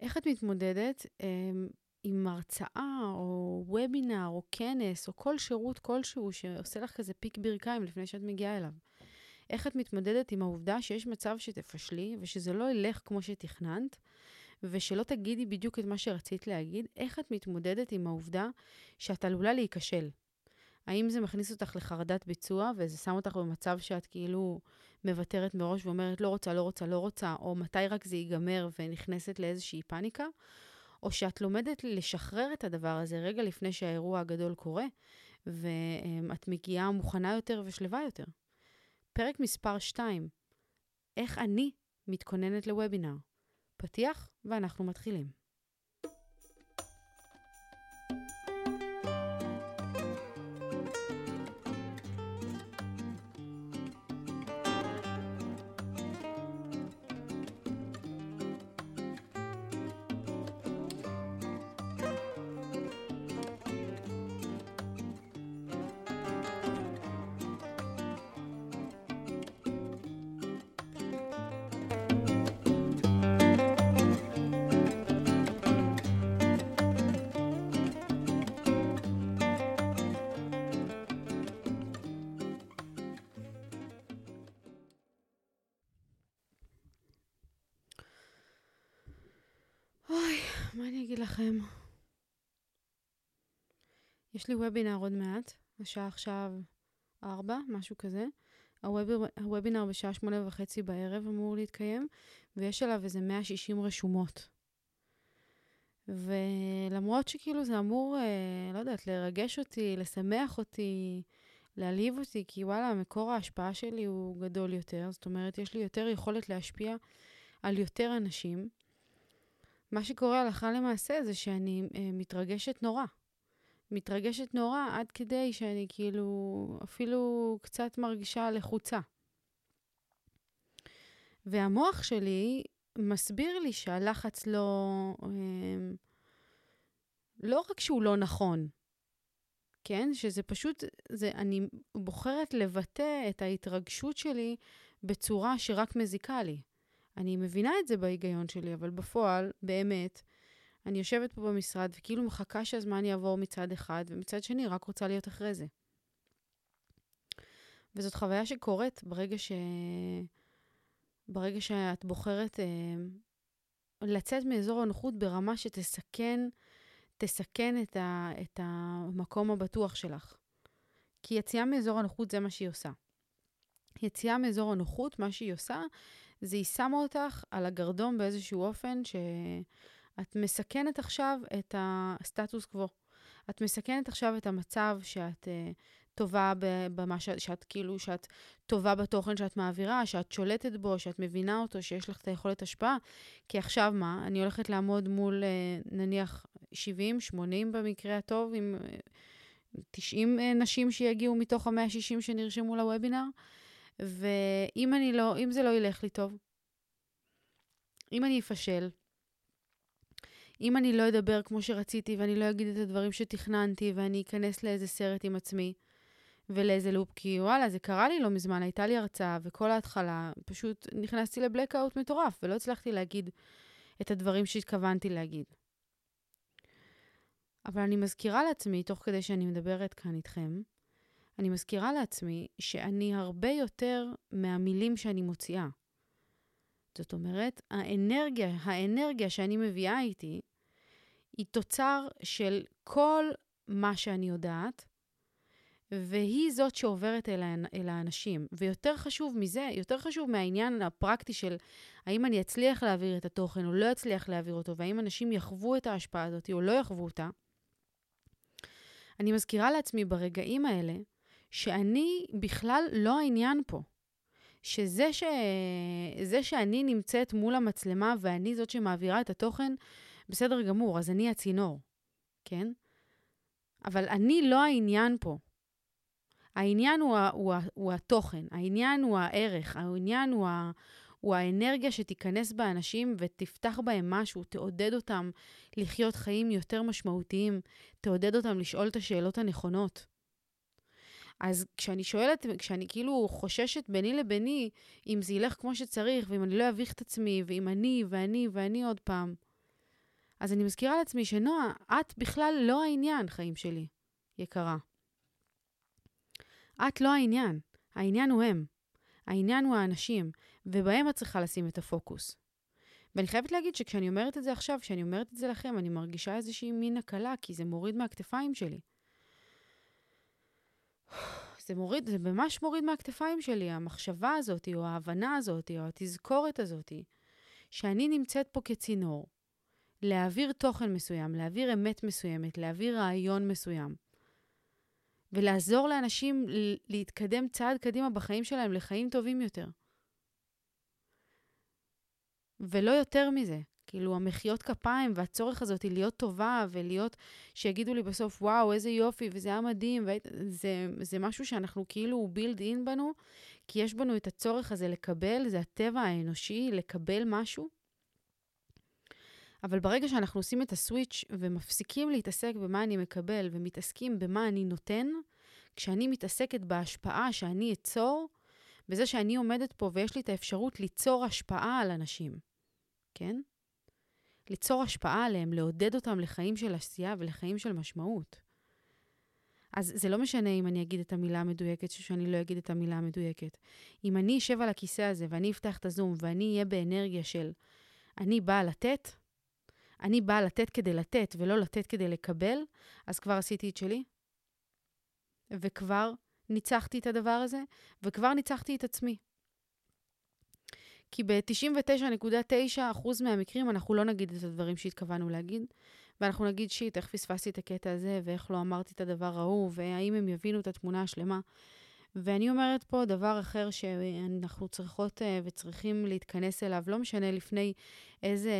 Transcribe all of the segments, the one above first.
איך את מתמודדת אמ, עם הרצאה או וובינר או כנס או כל שירות כלשהו שעושה לך כזה פיק ברכיים לפני שאת מגיעה אליו? איך את מתמודדת עם העובדה שיש מצב שתפשלי ושזה לא ילך כמו שתכננת ושלא תגידי בדיוק את מה שרצית להגיד? איך את מתמודדת עם העובדה שאת עלולה להיכשל? האם זה מכניס אותך לחרדת ביצוע וזה שם אותך במצב שאת כאילו מוותרת מראש ואומרת לא רוצה, לא רוצה, לא רוצה, או מתי רק זה ייגמר ונכנסת לאיזושהי פאניקה? או שאת לומדת לשחרר את הדבר הזה רגע לפני שהאירוע הגדול קורה, ואת מגיעה מוכנה יותר ושלווה יותר. פרק מספר 2, איך אני מתכוננת לוובינר. פתיח ואנחנו מתחילים. מה אני אגיד לכם? יש לי וובינר עוד מעט, השעה עכשיו ארבע, משהו כזה. הוובינר בשעה שמונה וחצי בערב אמור להתקיים, ויש עליו איזה 160 רשומות. ולמרות שכאילו זה אמור, אה, לא יודעת, לרגש אותי, לשמח אותי, להלהיב אותי, כי וואלה, מקור ההשפעה שלי הוא גדול יותר. זאת אומרת, יש לי יותר יכולת להשפיע על יותר אנשים. מה שקורה הלכה למעשה זה שאני אה, מתרגשת נורא. מתרגשת נורא עד כדי שאני כאילו אפילו קצת מרגישה לחוצה. והמוח שלי מסביר לי שהלחץ לא... אה, לא רק שהוא לא נכון, כן? שזה פשוט, זה, אני בוחרת לבטא את ההתרגשות שלי בצורה שרק מזיקה לי. אני מבינה את זה בהיגיון שלי, אבל בפועל, באמת, אני יושבת פה במשרד וכאילו מחכה שהזמן יעבור מצד אחד, ומצד שני רק רוצה להיות אחרי זה. וזאת חוויה שקורית ברגע ש... ברגע שאת בוחרת אה, לצאת מאזור הנוחות ברמה שתסכן, תסכן את, ה... את המקום הבטוח שלך. כי יציאה מאזור הנוחות זה מה שהיא עושה. יציאה מאזור הנוחות, מה שהיא עושה, זה היא שמה אותך על הגרדום באיזשהו אופן שאת מסכנת עכשיו את הסטטוס קוו. את מסכנת עכשיו את המצב שאת uh, טובה במה ש... שאת כאילו, שאת טובה בתוכן שאת מעבירה, שאת שולטת בו, שאת מבינה אותו, שיש לך את היכולת השפעה. כי עכשיו מה? אני הולכת לעמוד מול uh, נניח 70, 80 במקרה הטוב, עם uh, 90 uh, נשים שיגיעו מתוך ה-160 שנרשמו לוובינר. ואם אני לא, אם זה לא ילך לי טוב, אם אני אפשל, אם אני לא אדבר כמו שרציתי ואני לא אגיד את הדברים שתכננתי ואני אכנס לאיזה סרט עם עצמי ולאיזה לופ, כי וואלה, זה קרה לי לא מזמן, הייתה לי הרצאה וכל ההתחלה, פשוט נכנסתי לבלקאוט מטורף ולא הצלחתי להגיד את הדברים שהתכוונתי להגיד. אבל אני מזכירה לעצמי, תוך כדי שאני מדברת כאן איתכם, אני מזכירה לעצמי שאני הרבה יותר מהמילים שאני מוציאה. זאת אומרת, האנרגיה, האנרגיה שאני מביאה איתי, היא תוצר של כל מה שאני יודעת, והיא זאת שעוברת אל, אל האנשים. ויותר חשוב מזה, יותר חשוב מהעניין הפרקטי של האם אני אצליח להעביר את התוכן או לא אצליח להעביר אותו, והאם אנשים יחוו את ההשפעה הזאת או לא יחוו אותה, אני מזכירה לעצמי ברגעים האלה, שאני בכלל לא העניין פה. שזה ש... זה שאני נמצאת מול המצלמה ואני זאת שמעבירה את התוכן, בסדר גמור, אז אני הצינור, כן? אבל אני לא העניין פה. העניין הוא, ה... הוא, ה... הוא התוכן, העניין הוא הערך, העניין הוא, ה... הוא האנרגיה שתיכנס באנשים ותפתח בהם משהו, תעודד אותם לחיות חיים יותר משמעותיים, תעודד אותם לשאול את השאלות הנכונות. אז כשאני שואלת, כשאני כאילו חוששת ביני לביני, אם זה ילך כמו שצריך, ואם אני לא אביך את עצמי, ואם אני, ואני, ואני עוד פעם, אז אני מזכירה לעצמי שנועה, את בכלל לא העניין, חיים שלי, יקרה. את לא העניין, העניין הוא הם. העניין הוא האנשים, ובהם את צריכה לשים את הפוקוס. ואני חייבת להגיד שכשאני אומרת את זה עכשיו, כשאני אומרת את זה לכם, אני מרגישה איזושהי מין הקלה, כי זה מוריד מהכתפיים שלי. זה מוריד, זה ממש מוריד מהכתפיים שלי, המחשבה הזאת, או ההבנה הזאת, או התזכורת הזאת, שאני נמצאת פה כצינור, להעביר תוכן מסוים, להעביר אמת מסוימת, להעביר רעיון מסוים, ולעזור לאנשים להתקדם צעד קדימה בחיים שלהם לחיים טובים יותר. ולא יותר מזה. כאילו, המחיאות כפיים והצורך הזאת להיות טובה ולהיות, שיגידו לי בסוף, וואו, איזה יופי, וזה היה מדהים, וזה זה משהו שאנחנו כאילו בילד אין בנו, כי יש בנו את הצורך הזה לקבל, זה הטבע האנושי, לקבל משהו. אבל ברגע שאנחנו עושים את הסוויץ' ומפסיקים להתעסק במה אני מקבל ומתעסקים במה אני נותן, כשאני מתעסקת בהשפעה שאני אצור, בזה שאני עומדת פה ויש לי את האפשרות ליצור השפעה על אנשים, כן? ליצור השפעה עליהם, לעודד אותם לחיים של עשייה ולחיים של משמעות. אז זה לא משנה אם אני אגיד את המילה המדויקת או שאני לא אגיד את המילה המדויקת. אם אני אשב על הכיסא הזה ואני אפתח את הזום ואני אהיה באנרגיה של אני באה לתת, אני באה לתת כדי לתת ולא לתת כדי לקבל, אז כבר עשיתי את שלי. וכבר ניצחתי את הדבר הזה, וכבר ניצחתי את עצמי. כי ב-99.9% מהמקרים אנחנו לא נגיד את הדברים שהתכוונו להגיד, ואנחנו נגיד שיט, איך פספסתי את הקטע הזה, ואיך לא אמרתי את הדבר ההוא, והאם הם יבינו את התמונה השלמה. ואני אומרת פה דבר אחר שאנחנו צריכות אה, וצריכים להתכנס אליו, לא משנה לפני איזה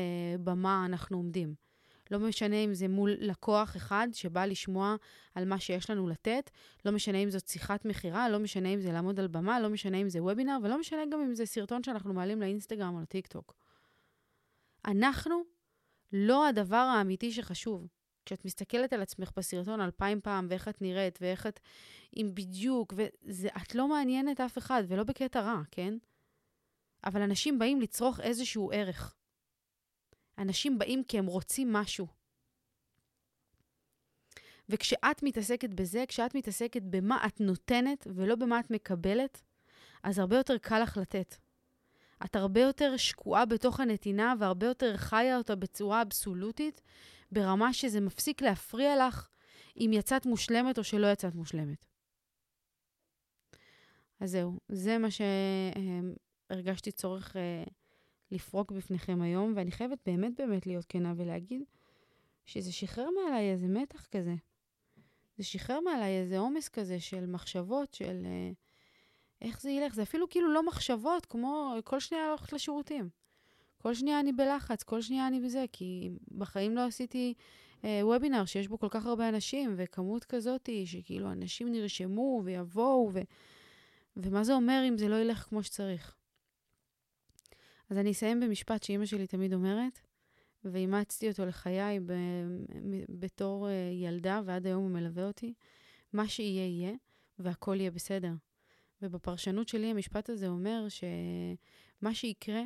במה אנחנו עומדים. לא משנה אם זה מול לקוח אחד שבא לשמוע על מה שיש לנו לתת, לא משנה אם זאת שיחת מכירה, לא משנה אם זה לעמוד על במה, לא משנה אם זה וובינר, ולא משנה גם אם זה סרטון שאנחנו מעלים לאינסטגרם או לטיקטוק. אנחנו לא הדבר האמיתי שחשוב. כשאת מסתכלת על עצמך בסרטון אלפיים פעם, ואיך את נראית, ואיך את... אם בדיוק, ואת לא מעניינת אף אחד, ולא בקטע רע, כן? אבל אנשים באים לצרוך איזשהו ערך. אנשים באים כי הם רוצים משהו. וכשאת מתעסקת בזה, כשאת מתעסקת במה את נותנת ולא במה את מקבלת, אז הרבה יותר קל לך לתת. את הרבה יותר שקועה בתוך הנתינה והרבה יותר חיה אותה בצורה אבסולוטית, ברמה שזה מפסיק להפריע לך אם יצאת מושלמת או שלא יצאת מושלמת. אז זהו, זה מה שהרגשתי צורך אה, לפרוק בפניכם היום, ואני חייבת באמת באמת להיות כנה ולהגיד שזה שחרר מעליי איזה מתח כזה. זה שחרר מעליי איזה עומס כזה של מחשבות, של אה, איך זה ילך. זה אפילו כאילו לא מחשבות, כמו כל שנייה הולכת לשירותים. כל שנייה אני בלחץ, כל שנייה אני בזה, כי בחיים לא עשיתי אה, וובינר שיש בו כל כך הרבה אנשים, וכמות כזאת, שכאילו אנשים נרשמו ויבואו, ו... ומה זה אומר אם זה לא ילך כמו שצריך? אז אני אסיים במשפט שאימא שלי תמיד אומרת, ואימצתי אותו לחיי ב- בתור uh, ילדה, ועד היום הוא מלווה אותי. מה שיהיה, יהיה, והכל יהיה בסדר. ובפרשנות שלי המשפט הזה אומר שמה שיקרה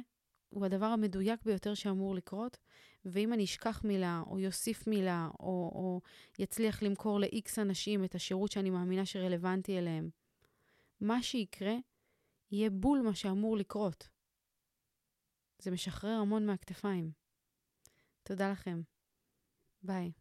הוא הדבר המדויק ביותר שאמור לקרות, ואם אני אשכח מילה, או יוסיף מילה, או, או יצליח למכור ל-X אנשים את השירות שאני מאמינה שרלוונטי אליהם, מה שיקרה יהיה בול מה שאמור לקרות. זה משחרר המון מהכתפיים. תודה לכם. ביי.